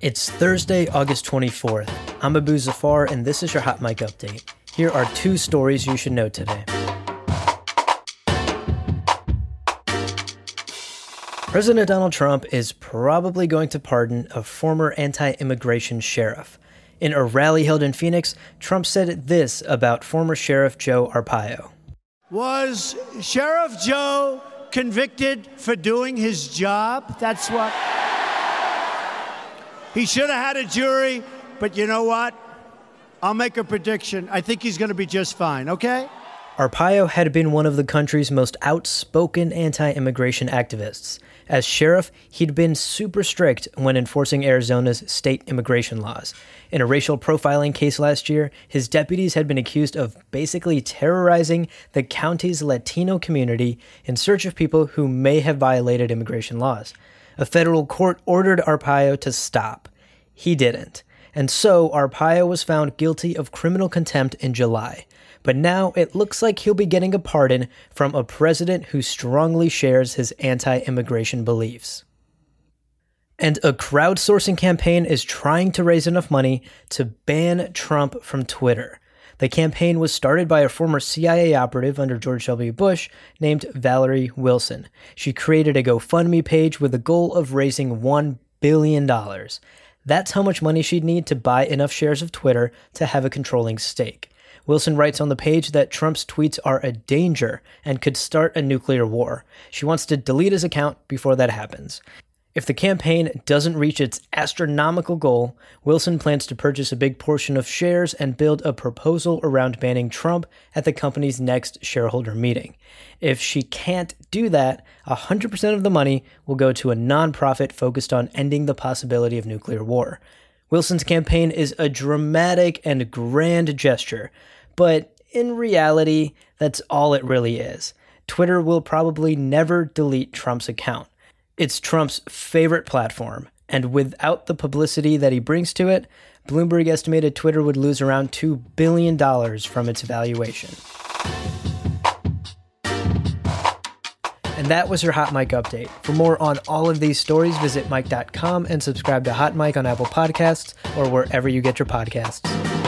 It's Thursday, August 24th. I'm Abu Zafar, and this is your Hot Mic Update. Here are two stories you should know today. President Donald Trump is probably going to pardon a former anti immigration sheriff. In a rally held in Phoenix, Trump said this about former Sheriff Joe Arpaio Was Sheriff Joe convicted for doing his job? That's what. He should have had a jury, but you know what? I'll make a prediction. I think he's going to be just fine, okay? Arpaio had been one of the country's most outspoken anti immigration activists. As sheriff, he'd been super strict when enforcing Arizona's state immigration laws. In a racial profiling case last year, his deputies had been accused of basically terrorizing the county's Latino community in search of people who may have violated immigration laws. A federal court ordered Arpaio to stop. He didn't. And so Arpaio was found guilty of criminal contempt in July. But now it looks like he'll be getting a pardon from a president who strongly shares his anti immigration beliefs. And a crowdsourcing campaign is trying to raise enough money to ban Trump from Twitter. The campaign was started by a former CIA operative under George W. Bush named Valerie Wilson. She created a GoFundMe page with the goal of raising $1 billion. That's how much money she'd need to buy enough shares of Twitter to have a controlling stake. Wilson writes on the page that Trump's tweets are a danger and could start a nuclear war. She wants to delete his account before that happens. If the campaign doesn't reach its astronomical goal, Wilson plans to purchase a big portion of shares and build a proposal around banning Trump at the company's next shareholder meeting. If she can't do that, 100% of the money will go to a nonprofit focused on ending the possibility of nuclear war. Wilson's campaign is a dramatic and grand gesture, but in reality, that's all it really is. Twitter will probably never delete Trump's account. It's Trump's favorite platform, and without the publicity that he brings to it, Bloomberg estimated Twitter would lose around $2 billion from its valuation. And that was your Hot Mic update. For more on all of these stories, visit Mic.com and subscribe to Hot Mic on Apple Podcasts or wherever you get your podcasts.